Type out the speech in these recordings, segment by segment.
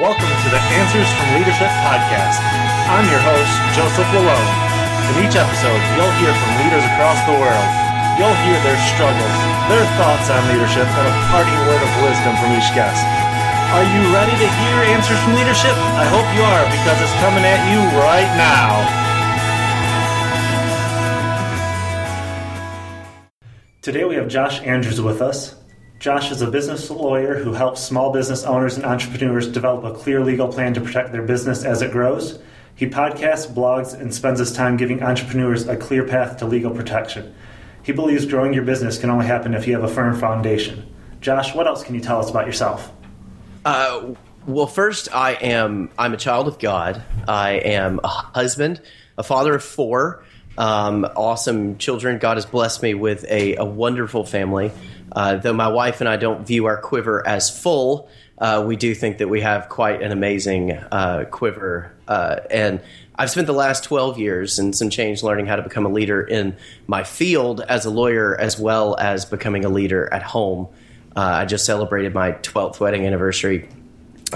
Welcome to the Answers from Leadership podcast. I'm your host, Joseph Lalonde. In each episode, you'll hear from leaders across the world. You'll hear their struggles, their thoughts on leadership, and a parting word of wisdom from each guest. Are you ready to hear Answers from Leadership? I hope you are because it's coming at you right now. Today we have Josh Andrews with us. Josh is a business lawyer who helps small business owners and entrepreneurs develop a clear legal plan to protect their business as it grows. He podcasts, blogs, and spends his time giving entrepreneurs a clear path to legal protection. He believes growing your business can only happen if you have a firm foundation. Josh, what else can you tell us about yourself? Uh, well, first, I am I'm a child of God. I am a husband, a father of four, um, awesome children. God has blessed me with a, a wonderful family. Uh, though my wife and I don't view our quiver as full, uh, we do think that we have quite an amazing uh, quiver. Uh, and I've spent the last 12 years and some change learning how to become a leader in my field as a lawyer, as well as becoming a leader at home. Uh, I just celebrated my 12th wedding anniversary,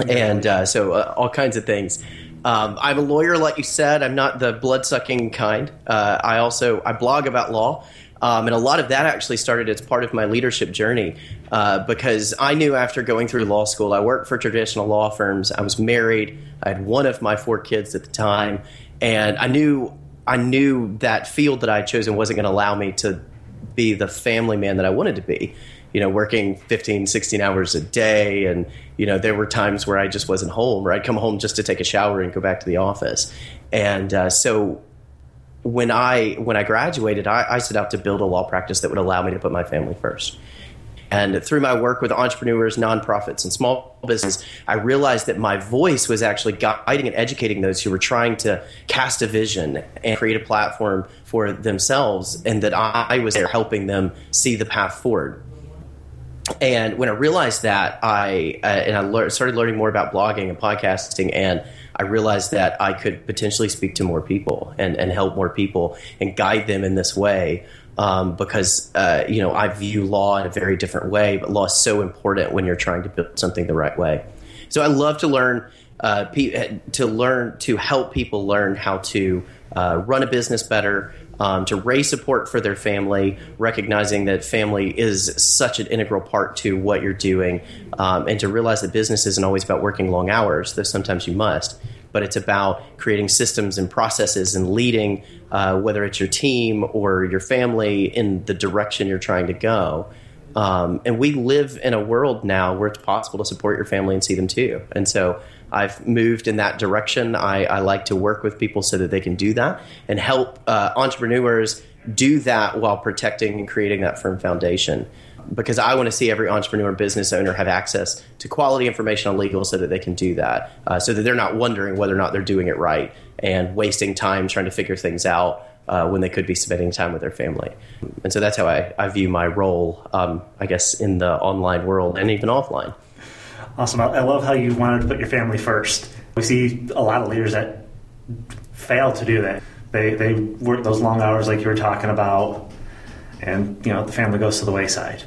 and uh, so all kinds of things. Um, I'm a lawyer, like you said. I'm not the blood sucking kind. I also I blog about law. Um, and a lot of that actually started as part of my leadership journey uh, because I knew after going through law school, I worked for traditional law firms. I was married. I had one of my four kids at the time, and I knew I knew that field that I had chosen wasn't going to allow me to be the family man that I wanted to be. You know, working 15, 16 hours a day. And, you know, there were times where I just wasn't home or I'd come home just to take a shower and go back to the office. And uh, so when I when I graduated, I, I, set out to build a law practice that would allow me to put my family first. And through my work with entrepreneurs, nonprofits, and small business, I realized that my voice was actually guiding and educating those who were trying to cast a vision and create a platform for themselves, and that I was there helping them see the path forward. And when I realized that, I uh, and I started learning more about blogging and podcasting and I realized that I could potentially speak to more people and, and help more people and guide them in this way. Um, because uh, you know I view law in a very different way, but law is so important when you're trying to build something the right way. So I love to learn uh, to learn to help people learn how to uh, run a business better, um, to raise support for their family, recognizing that family is such an integral part to what you're doing, um, and to realize that business isn't always about working long hours, though sometimes you must. But it's about creating systems and processes and leading, uh, whether it's your team or your family, in the direction you're trying to go. Um, and we live in a world now where it's possible to support your family and see them too. And so I've moved in that direction. I, I, like to work with people so that they can do that and help uh, entrepreneurs do that while protecting and creating that firm foundation. Because I want to see every entrepreneur business owner have access to quality information on legal so that they can do that, uh, so that they're not wondering whether or not they're doing it right and wasting time trying to figure things out uh, when they could be spending time with their family. And so that's how I, I view my role, um, I guess, in the online world and even offline. Awesome. I love how you wanted to put your family first. We see a lot of leaders that fail to do that. They they work those long hours like you were talking about, and you know the family goes to the wayside.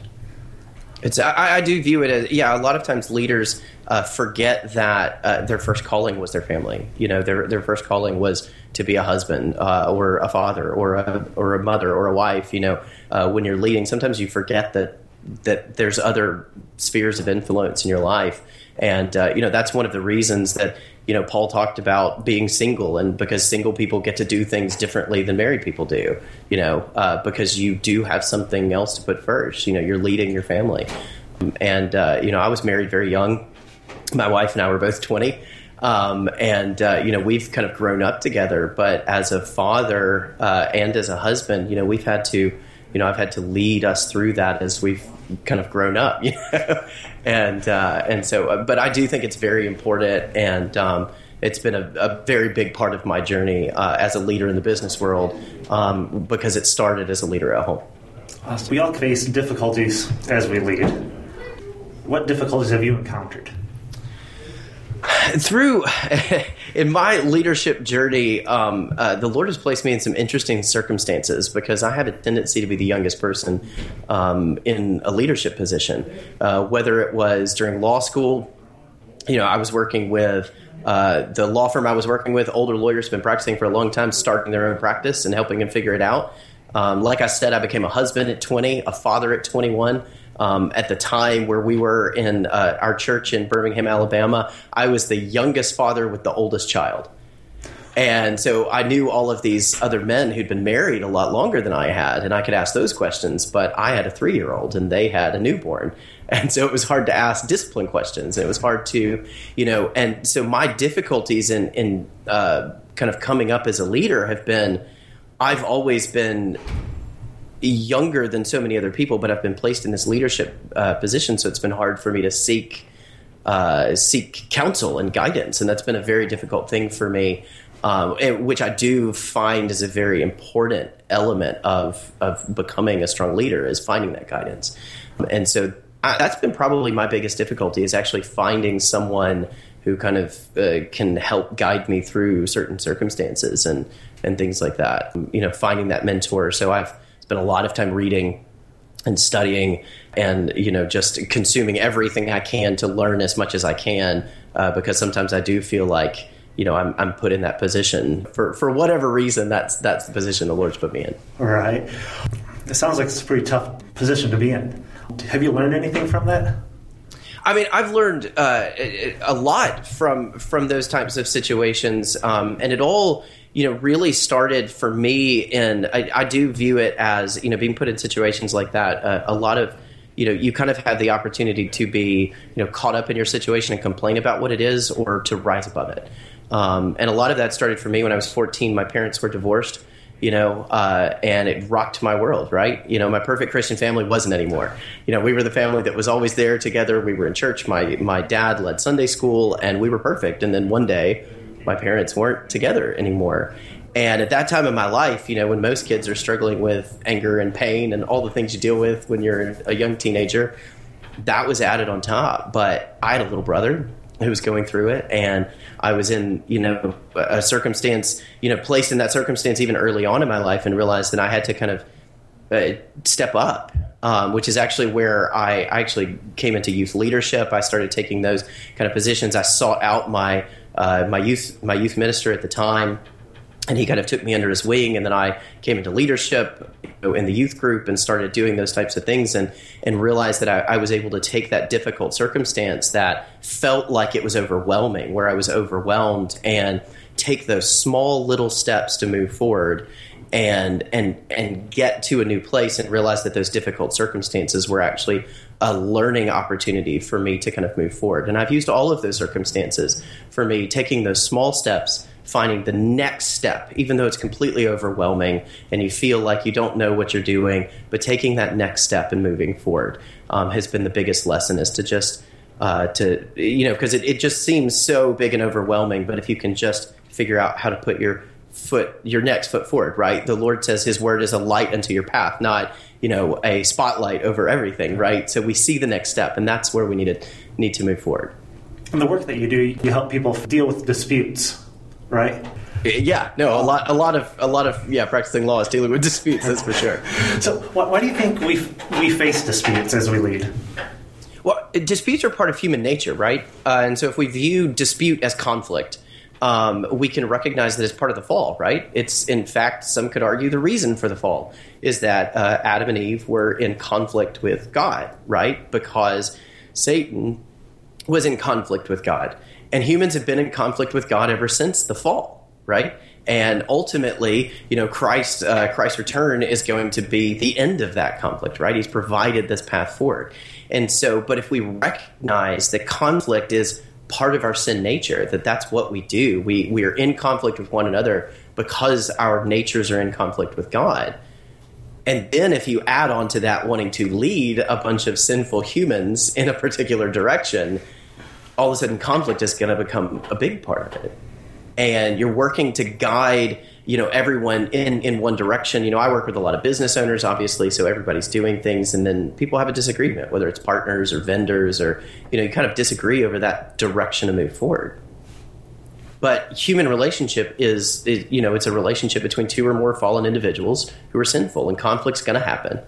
It's I, I do view it as yeah. A lot of times leaders uh, forget that uh, their first calling was their family. You know, their their first calling was to be a husband uh, or a father or a or a mother or a wife. You know, uh, when you're leading, sometimes you forget that that there's other spheres of influence in your life. And uh, you know that's one of the reasons that you know paul talked about being single and because single people get to do things differently than married people do you know uh, because you do have something else to put first. You know you're leading your family. And uh, you know i was married very young. My wife and i were both 20 um, and uh, you know we've kind of grown up together. But as a father uh, and as a husband you know we've had to you know, I've had to lead us through that as we've kind of grown up, you know? and uh, and so, uh, but I do think it's very important, and um, it's been a, a, very big part of my journey uh, as a leader in the business world um, because it started as a leader at home. Awesome. We all face difficulties as we lead. What difficulties have you encountered? Through in my leadership journey, um, uh, the Lord has placed me in some interesting circumstances because I had a tendency to be the youngest person um, in a leadership position, uh, whether it was during law school you know, I was working with uh, the law firm I was working with, older lawyers been practicing for a long time, starting their own practice and helping them figure it out. Um, like I said, I became a husband at 20, a father at 21. Um, at the time where we were in uh, our church in Birmingham, Alabama, I was the youngest father with the oldest child. And so I knew all of these other men who'd been married a lot longer than I had, and I could ask those questions. But I had a three year old and they had a newborn. And so it was hard to ask discipline questions. It was hard to, you know, and so my difficulties in, in uh, kind of coming up as a leader have been I've always been younger than so many other people, but I've been placed in this leadership uh, position, so it's been hard for me to seek uh, seek counsel and guidance, and that's been a very difficult thing for me um, which I do find is a very important element of of becoming a strong leader is finding that guidance. And so I, that's been probably my biggest difficulty is actually finding someone who kind of uh, can help guide me through certain circumstances and and things like that. You know, finding that mentor. So I've spent a lot of time reading and studying and you know just consuming everything I can to learn as much as I can uh, because sometimes I do feel like you know I'm, I'm put in that position for for whatever reason that's that's the position the Lord's put me in. All right. It sounds like it's a pretty tough position to be in. Have you learned anything from that? I mean, I've learned uh, a lot from from those types of situations, um, and it all you know really started for me. And I, I, do view it as you know being put in situations like that. Uh, a lot of you know you kind of have the opportunity to be you know caught up in your situation and complain about what it is, or to rise above it. Um, and a lot of that started for me when I was 14. My parents were divorced, you know, uh, and it rocked my world, right? You know, my perfect Christian family wasn't anymore. You know, we were the family that was always there together. We were in church. My, my dad led Sunday school, and we were perfect. And then one day, my parents weren't together anymore. And at that time in my life, you know, when most kids are struggling with anger and pain and all the things you deal with when you're a young teenager, that was added on top. But I had a little brother who was going through it, and I was in you know a circumstance, you know, placed in that circumstance even early on in my life, and realized that I had to kind of uh, step up. Um, which is actually where I, I, actually came into youth leadership. I started taking those kind of positions. I sought out my uh, my youth my youth minister at the time and he kind of took me under his wing and then i came into leadership in the youth group and started doing those types of things and and realized that I, I, was able to take that difficult circumstance that felt like it was overwhelming where i was overwhelmed and take those small little steps to move forward and and and get to a new place and realize that those difficult circumstances were actually a learning opportunity for me to kind of move forward. And i've used all of those circumstances for me taking those small steps finding the next step, even though it's completely overwhelming and you feel like you don't know what you're doing, but taking that next step and moving forward um, has been the biggest lesson is to just, uh, to, you know, because it, it just seems so big and overwhelming, but if you can just figure out how to put your foot, your next foot forward, right? The Lord says his word is a light unto your path, not, you know, a spotlight over everything, right? So we see the next step and that's where we need to, need to move forward. And the work that you do, you help people deal with disputes right? Yeah, no, a lot, a lot of, a lot of, yeah, practicing law is dealing with disputes. That's for sure. So, why, why do you think we we face disputes as we lead? Well, disputes are part of human nature, right? Uh, and so, if we view dispute as conflict, um, we can recognize that it's part of the fall, right? It's, in fact, some could argue the reason for the fall is that uh, Adam and Eve were in conflict with God, right? Because Satan was in conflict with God. And humans have been in conflict with God ever since the fall, right? And ultimately, you know, Christ, uh, Christ's return is going to be the end of that conflict, right? He's provided this path forward. And so, but if we recognize that conflict is part of our sin nature, that that's what we do, we, we are in conflict with one another because our natures are in conflict with God. And then if you add on to that wanting to lead a bunch of sinful humans in a particular direction, all of a sudden conflict is going to become a big part of it and you're working to guide you know everyone in in one direction. You know i work with a lot of business owners obviously so everybody's doing things and then people have a disagreement whether it's partners or vendors or you know you kind of disagree over that direction to move forward. But human relationship is, is you know it's a relationship between two or more fallen individuals who are sinful and conflict's going to happen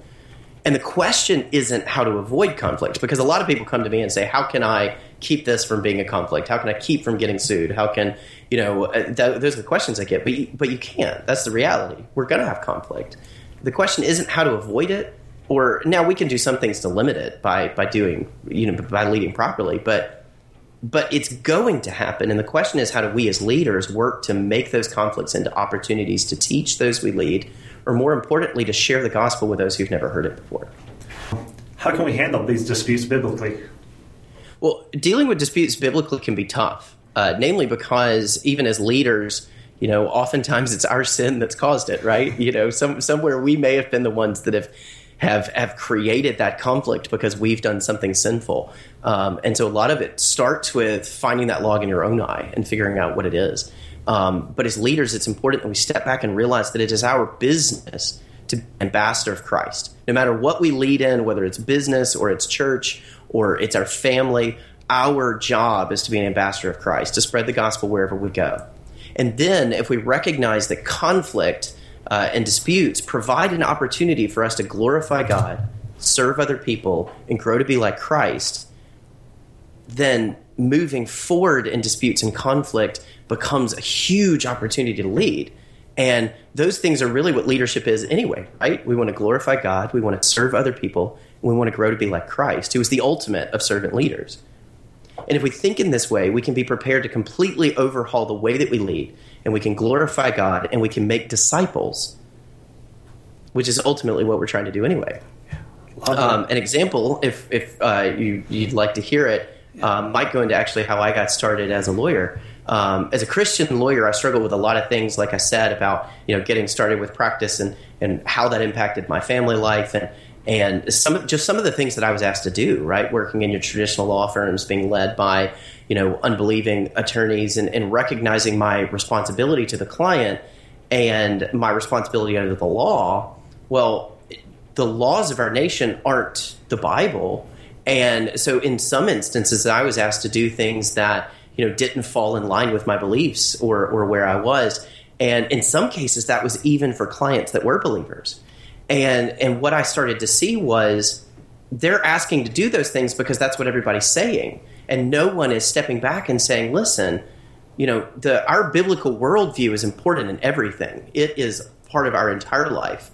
And the question isn't how to avoid conflict because a lot of people come to me and say, "How can I keep this from being a conflict? How can I keep from getting sued? How can you know?" Uh, th- those are the questions I get, but you, but you can't. That's the reality. We're going to have conflict. The question isn't how to avoid it, or now we can do some things to limit it by by doing you know by leading properly, but but it's going to happen. And the question is, how do we as leaders work to make those conflicts into opportunities to teach those we lead, or more importantly, to share the gospel with those who've never heard it before? How can we handle these disputes biblically? Well, dealing with disputes biblically can be tough, uh, namely because even as leaders, you know, oftentimes it's our sin that's caused it, right? You know, some, somewhere we may have been the ones that have have have created that conflict because we've done something sinful. Um, and so a lot of it starts with finding that log in your own eye and figuring out what it is. Um, but as leaders, it's important that we step back and realize that it is our business to be ambassador of Christ. No matter what we lead in, whether it's business or it's church or it's our family, our job is to be an ambassador of Christ, to spread the gospel wherever we go. And then if we recognize that conflict uh, and disputes provide an opportunity for us to glorify God, serve other people, and grow to be like Christ, then moving forward in disputes and conflict becomes a huge opportunity to lead. And those things are really what leadership is anyway, right? We want to glorify God, we want to serve other people, we want to grow to be like Christ, who is the ultimate of servant leaders. And if we think in this way, we can be prepared to completely overhaul the way that we lead, and we can glorify God, and we can make disciples, which is ultimately what we're trying to do anyway. Um, an example, if, if uh, you, would like to hear it, um, might go into actually how I got started as a lawyer. Um, as a Christian lawyer, I struggled with a lot of things, like I said, about you know getting started with practice and, and how that impacted my family life and and some just some of the things that I was asked to do, right? Working in your traditional law firms, being led by you know unbelieving attorneys, and, and recognizing my responsibility to the client and my responsibility under the law. Well, the laws of our nation aren't the Bible, and so in some instances, I was asked to do things that you know didn't fall in line with my beliefs or or where I was, and in some cases, that was even for clients that were believers. And and what I started to see was they're asking to do those things because that's what everybody's saying, and no one is stepping back and saying, "Listen, you know, the our biblical worldview is important in everything. It is part of our entire life,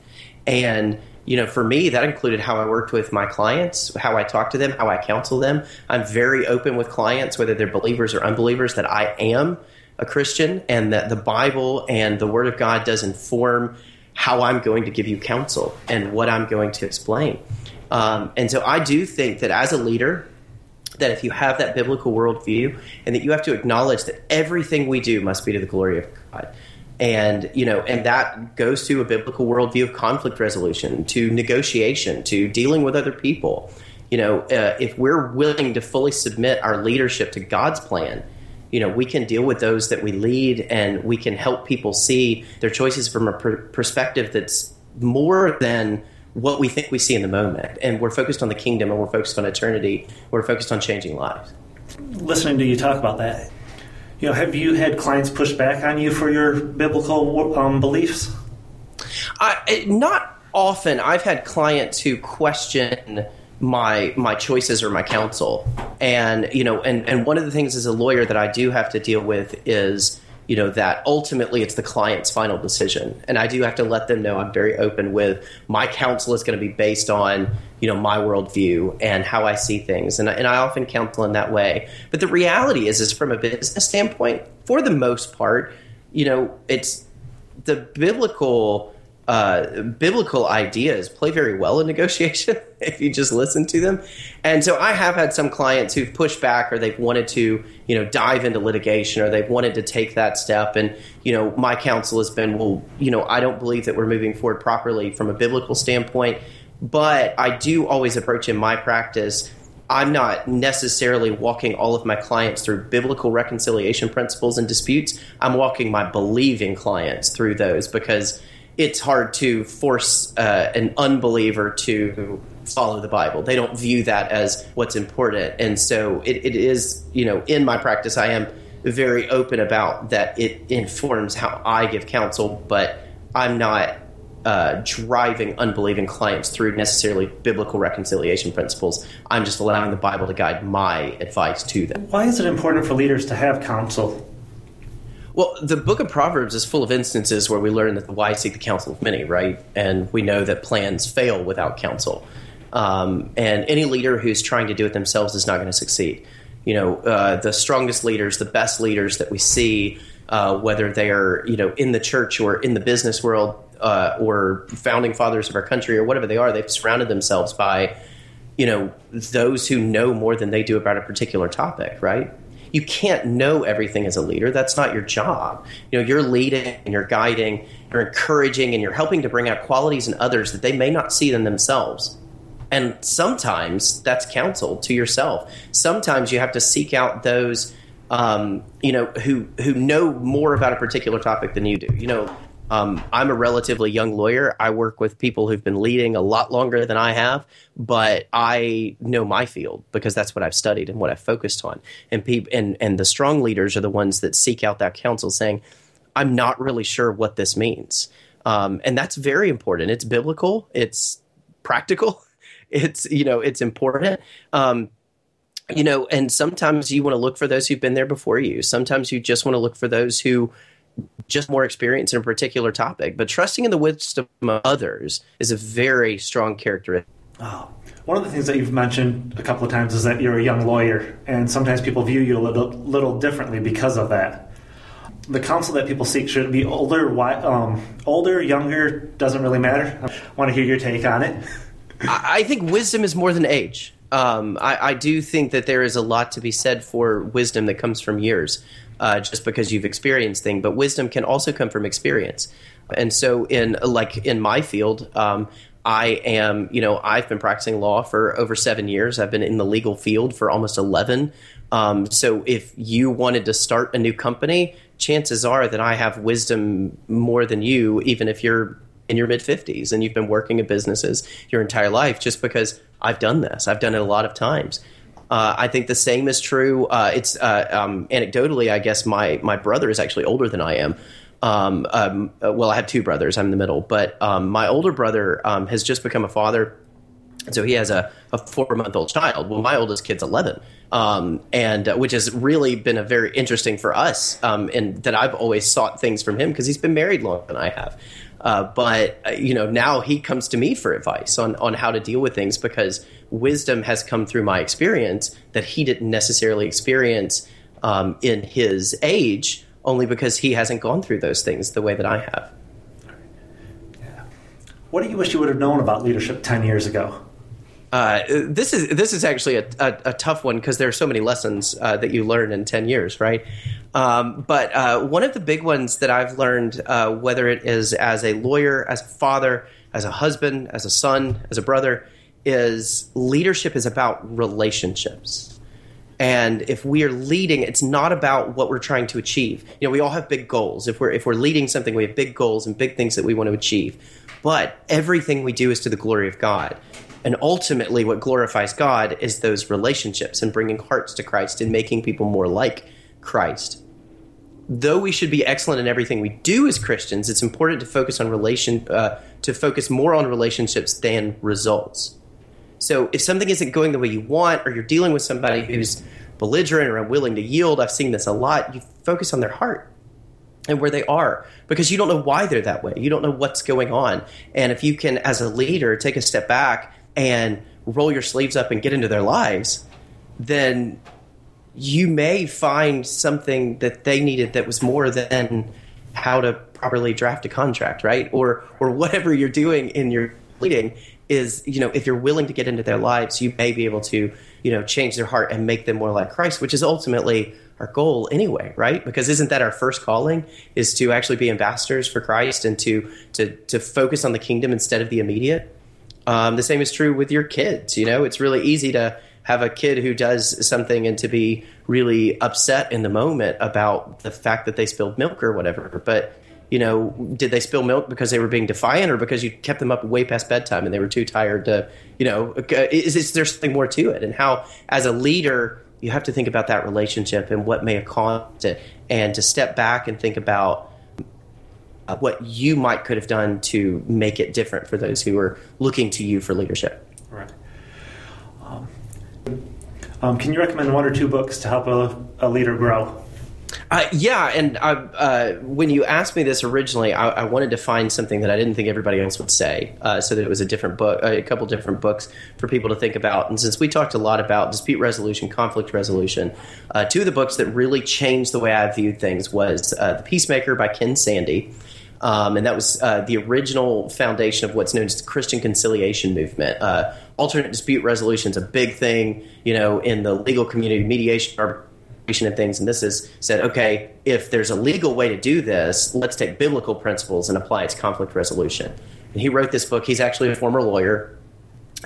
and." You know, for me, that included how I worked with my clients, how I talk to them, how I counsel them. I'm very open with clients, whether they're believers or unbelievers, that I am a Christian and that the Bible and the Word of God does inform how I'm going to give you counsel and what I'm going to explain. Um, and so I do think that as a leader, that if you have that biblical worldview and that you have to acknowledge that everything we do must be to the glory of God. And you know, and that goes to a biblical worldview of conflict resolution, to negotiation, to dealing with other people. You know, uh, if we're willing to fully submit our leadership to God's plan, you know we can deal with those that we lead and we can help people see their choices from a per- perspective that's more than what we think we see in the moment. And we're focused on the kingdom and we're focused on eternity. We're focused on changing lives. Listening to you talk about that you know have you had clients push back on you for your biblical um, beliefs? Not often. I've had clients who question my my choices or my counsel. And you know and and one of the things as a lawyer that I do have to deal with is you know that ultimately it's the client's final decision. And I do have to let them know I'm very open with my counsel is going to be based on you know my worldview and how I see things. And, and I often counsel in that way. But the reality is is from a business standpoint for the most part you know it's the biblical uh, biblical ideas play very well in negotiation if you just listen to them. And so I have had some clients who've pushed back or they've wanted to, you know, dive into litigation or they've wanted to take that step. And, you know, my counsel has been, well, you know, I don't believe that we're moving forward properly from a biblical standpoint. But I do always approach in my practice I'm not necessarily walking all of my clients through biblical reconciliation principles and disputes. I'm walking my believing clients through those because it's hard to force uh, an unbeliever to follow the Bible. They don't view that as what's important. And so it, it is, you know, in my practice, I am very open about that it informs how I give counsel, but I'm not uh, driving unbelieving clients through necessarily biblical reconciliation principles. I'm just allowing the Bible to guide my advice to them. Why is it important for leaders to have counsel? Well, the book of Proverbs is full of instances where we learn that the wise seek the counsel of many, right? And we know that plans fail without counsel. Um, and any leader who's trying to do it themselves is not going to succeed. You know, uh, the strongest leaders, the best leaders that we see, uh, whether they are you know in the church or in the business world uh, or founding fathers of our country or whatever they are, they've surrounded themselves by you know those who know more than they do about a particular topic, right? You can't know everything as a leader. That's not your job. You know, you're leading and you're guiding, you're encouraging, and you're helping to bring out qualities in others that they may not see in themselves. And sometimes that's counsel to yourself. Sometimes you have to seek out those, um, you know, who who know more about a particular topic than you do. You know, um, I'm a relatively young lawyer. I work with people who've been leading a lot longer than I have, but I know my field because that's what I've studied and what I've focused on. And people and and the strong leaders are the ones that seek out that counsel, saying, "I'm not really sure what this means," um, and that's very important. It's biblical. It's practical. It's you know it's important. Um, you know, and sometimes you want to look for those who've been there before you. Sometimes you just want to look for those who just more experience in a particular topic. But trusting in the wisdom of others is a very strong characteristic. Oh. One of the things that you've mentioned a couple of times is that you're a young lawyer, and sometimes people view you a little, little differently because of that. The counsel that people seek should be older, um, older, younger, doesn't really matter. I want to hear your take on it. I think wisdom is more than age. Um, I, I, do think that there is a lot to be said for wisdom that comes from years, uh, just because you've experienced things. But wisdom can also come from experience. And so, in like in my field, um, I am, you know, I've been practicing law for over seven years. I've been in the legal field for almost eleven. Um, so, if you wanted to start a new company, chances are that I have wisdom more than you, even if you're in your mid 50s and you've been working at businesses your entire life just because I've done this. I've done it a lot of times. Uh, I think the same is true. Uh, it's uh, um, anecdotally, I guess my my brother is actually older than I am. Um, um, uh, well, I have two brothers. I'm in the middle, but um, my older brother um, has just become a father, so he has a, a four month old child. Well, my oldest kid's 11, um, and uh, which has really been a very interesting for us, and that I've always sought things from him because he's been married longer than I have. Uh, but uh, you know now he comes to me for advice on on how to deal with things because wisdom has come through my experience that he didn't necessarily experience um, in his age, only because he hasn't gone through those things the way that I have. Yeah. What do you wish you would have known about leadership ten years ago? Uh, this is this is actually a, a, a tough one because there are so many lessons uh, that you learn in ten years, right? Um, but uh, one of the big ones that I've learned, uh, whether it is as a lawyer, as a father, as a husband, as a son, as a brother, is leadership is about relationships. And if we are leading, it's not about what we're trying to achieve. You know, we all have big goals. If we're if we're leading something, we have big goals and big things that we want to achieve. But everything we do is to the glory of God. And ultimately, what glorifies God is those relationships and bringing hearts to Christ and making people more like Christ. Though we should be excellent in everything we do as Christians, it's important to focus on relation uh, to focus more on relationships than results. So if something isn't going the way you want, or you're dealing with somebody who's belligerent or unwilling to yield, I've seen this a lot. You focus on their heart and where they are because you don't know why they're that way. You don't know what's going on. And if you can, as a leader, take a step back and roll your sleeves up and get into their lives, then you may find something that they needed that was more than how to properly draft a contract, right? Or or whatever you're doing in your leading is, you know, if you're willing to get into their lives, you may be able to, you know, change their heart and make them more like Christ, which is ultimately our goal anyway, right? Because isn't that our first calling is to actually be ambassadors for Christ and to to to focus on the kingdom instead of the immediate? Um, the same is true with your kids. You know, it's really easy to have a kid who does something and to be really upset in the moment about the fact that they spilled milk or whatever. But you know, did they spill milk because they were being defiant or because you kept them up way past bedtime and they were too tired to, you know, is, is there something more to it? And how, as a leader, you have to think about that relationship and what may have caused it, and to step back and think about uh, what you might could have done to make it different for those who are looking to you for leadership. Right. Um, um, can you recommend one or two books to help a, a leader grow? Uh, yeah, and I, uh, when you asked me this originally, I, I, wanted to find something that I didn't think everybody else would say, uh, so that it was a different book, a couple different books for people to think about. And since we talked a lot about dispute resolution, conflict resolution, uh, two of the books that really changed the way I viewed things was uh, "The Peacemaker" by Ken Sande. Um, and that was uh, the original foundation of what's known as the Christian conciliation movement. alternate dispute resolution is a big thing, you know, in the legal community, mediation, and things. And this is said, okay, if there's a legal way to do this, let's take biblical principles and apply it to conflict resolution. And he wrote this book. He's actually a former lawyer,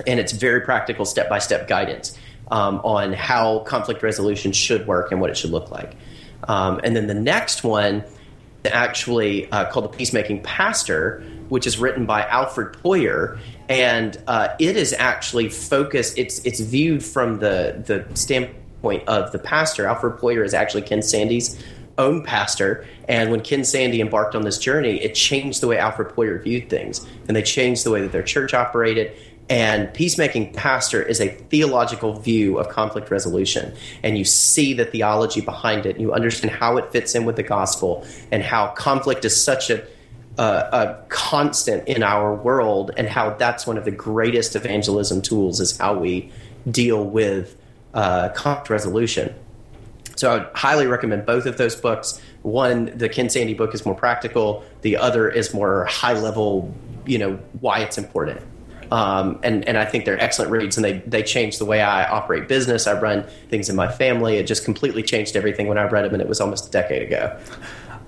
and it's very practical, step by step guidance um, on how conflict resolution should work and what it should look like. Um, and then the next one, actually uh, called The Peacemaking Pastor, which is written by Alfred Poirier. And uh, it is actually focused, it's, it's viewed from the, the standpoint point of the pastor. Alfred Poirier is actually Ken Sande's own pastor. And when Ken Sande embarked on this journey, it changed the way Alfred Poirier viewed things. And they changed the way that their church operated. And peacemaking pastor is a theological view of conflict resolution. And you see the theology behind it. You understand how it fits in with the gospel and how conflict is such a, a constant in our world and how that's one of the greatest evangelism tools is how we deal with uh, conflict resolution. So I would highly recommend both of those books. One, the Ken Sande book is more practical. The other is more high level, you know, why it's important. Um, and, and I think they're excellent reads, and they, they changed the way I operate business. I run things in my family. It just completely changed everything when I read them, and it was almost a decade ago.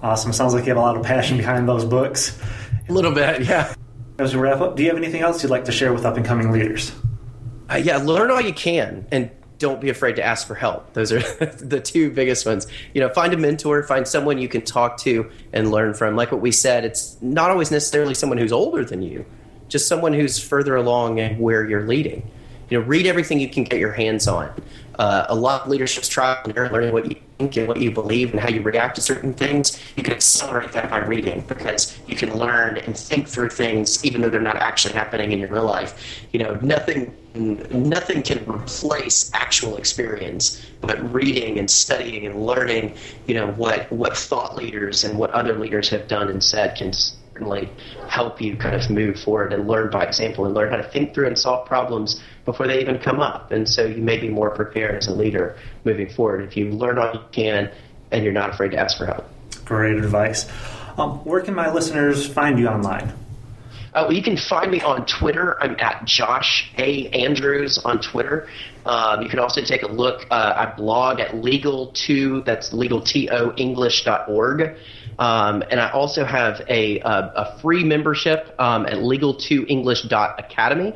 Awesome. Sounds like you have a lot of passion behind those books. A little bit, yeah. As we wrap up, do you have anything else you'd like to share with up and coming leaders? Uh, yeah, learn all you can and don't be afraid to ask for help. Those are the two biggest ones. You know, find a mentor, find someone you can talk to and learn from. Like what we said, it's not always necessarily someone who's older than you, just someone who's further along and where you're leading. You know, read everything you can get your hands on. Uh, a lot of leadership's trial and error, learning what you think and what you believe and how you react to certain things. You can accelerate that by reading because you can learn and think through things even though they're not actually happening in your real life. You know, nothing nothing can replace actual experience, but reading and studying and learning, you know, what what thought leaders and what other leaders have done and said can certainly help you kind of move forward and learn by example and learn how to think through and solve problems before they even come up. And so you may be more prepared as a leader moving forward if you learn all you can and you're not afraid to ask for help. Great advice. Um, where can my listeners find you online? Uh, well, you can find me on Twitter. I'm at Josh A. Andrews on Twitter. Um, you can also take a look. Uh, I blog at legal2, that's legal2english.org. Um, and I also have a, a, a free membership um, at legal2english.academy.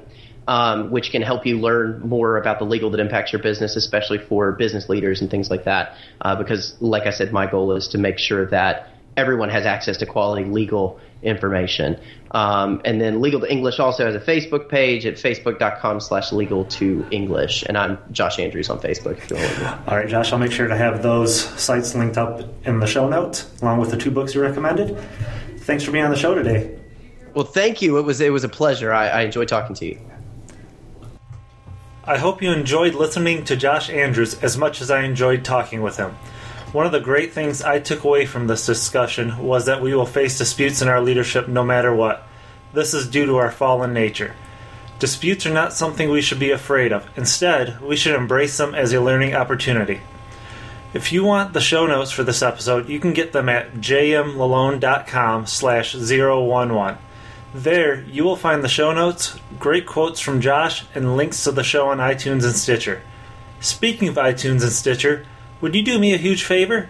Um, which can help you learn more about the legal that impacts your business, especially for business leaders and things like that. Uh, because, like I said, my goal is to make sure that everyone has access to quality legal information. Um, and then Legal to English also has a Facebook page at facebook.com slash legal to English. And I'm Josh Andrews on Facebook. If you want All right, Josh, I'll make sure to have those sites linked up in the show notes along with the two books you recommended. Thanks for being on the show today. Well, thank you. It was it was a pleasure. I, I enjoyed talking to you. I hope you enjoyed listening to Josh Andrews as much as I enjoyed talking with him. One of the great things I took away from this discussion was that we will face disputes in our leadership no matter what. This is due to our fallen nature. Disputes are not something we should be afraid of. Instead, we should embrace them as a learning opportunity. If you want the show notes for this episode, you can get them at jmlalonde.com slash 011. There, you will find the show notes, great quotes from Josh, and links to the show on iTunes and Stitcher. Speaking of iTunes and Stitcher, would you do me a huge favor?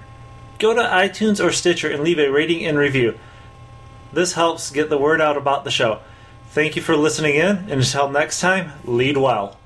Go to iTunes or Stitcher and leave a rating and review. This helps get the word out about the show. Thank you for listening in, and until next time, lead well.